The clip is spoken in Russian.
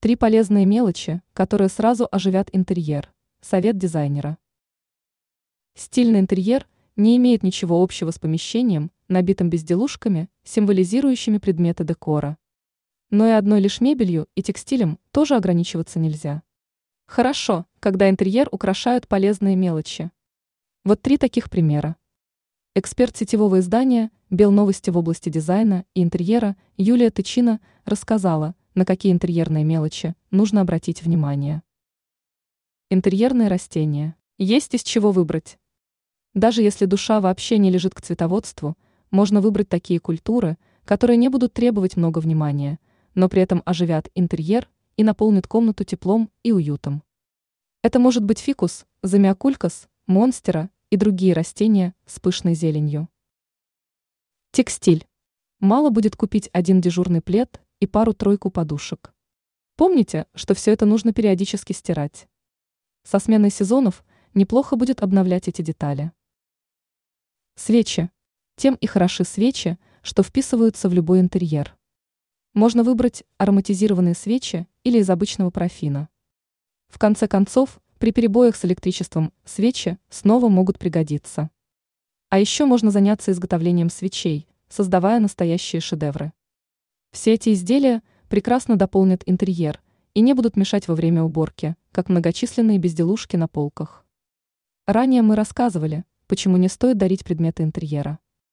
Три полезные мелочи, которые сразу оживят интерьер. Совет дизайнера. Стильный интерьер не имеет ничего общего с помещением, набитым безделушками, символизирующими предметы декора. Но и одной лишь мебелью и текстилем тоже ограничиваться нельзя. Хорошо, когда интерьер украшают полезные мелочи. Вот три таких примера. Эксперт сетевого издания «Белновости» в области дизайна и интерьера Юлия Тычина рассказала, на какие интерьерные мелочи нужно обратить внимание. Интерьерные растения. Есть из чего выбрать. Даже если душа вообще не лежит к цветоводству, можно выбрать такие культуры, которые не будут требовать много внимания, но при этом оживят интерьер и наполнят комнату теплом и уютом. Это может быть фикус, замиокулькас, монстера и другие растения с пышной зеленью. Текстиль. Мало будет купить один дежурный плед и пару-тройку подушек. Помните, что все это нужно периодически стирать. Со сменой сезонов неплохо будет обновлять эти детали. Свечи. Тем и хороши свечи, что вписываются в любой интерьер. Можно выбрать ароматизированные свечи или из обычного парафина. В конце концов, при перебоях с электричеством свечи снова могут пригодиться. А еще можно заняться изготовлением свечей, создавая настоящие шедевры. Все эти изделия прекрасно дополнят интерьер и не будут мешать во время уборки, как многочисленные безделушки на полках. Ранее мы рассказывали, почему не стоит дарить предметы интерьера.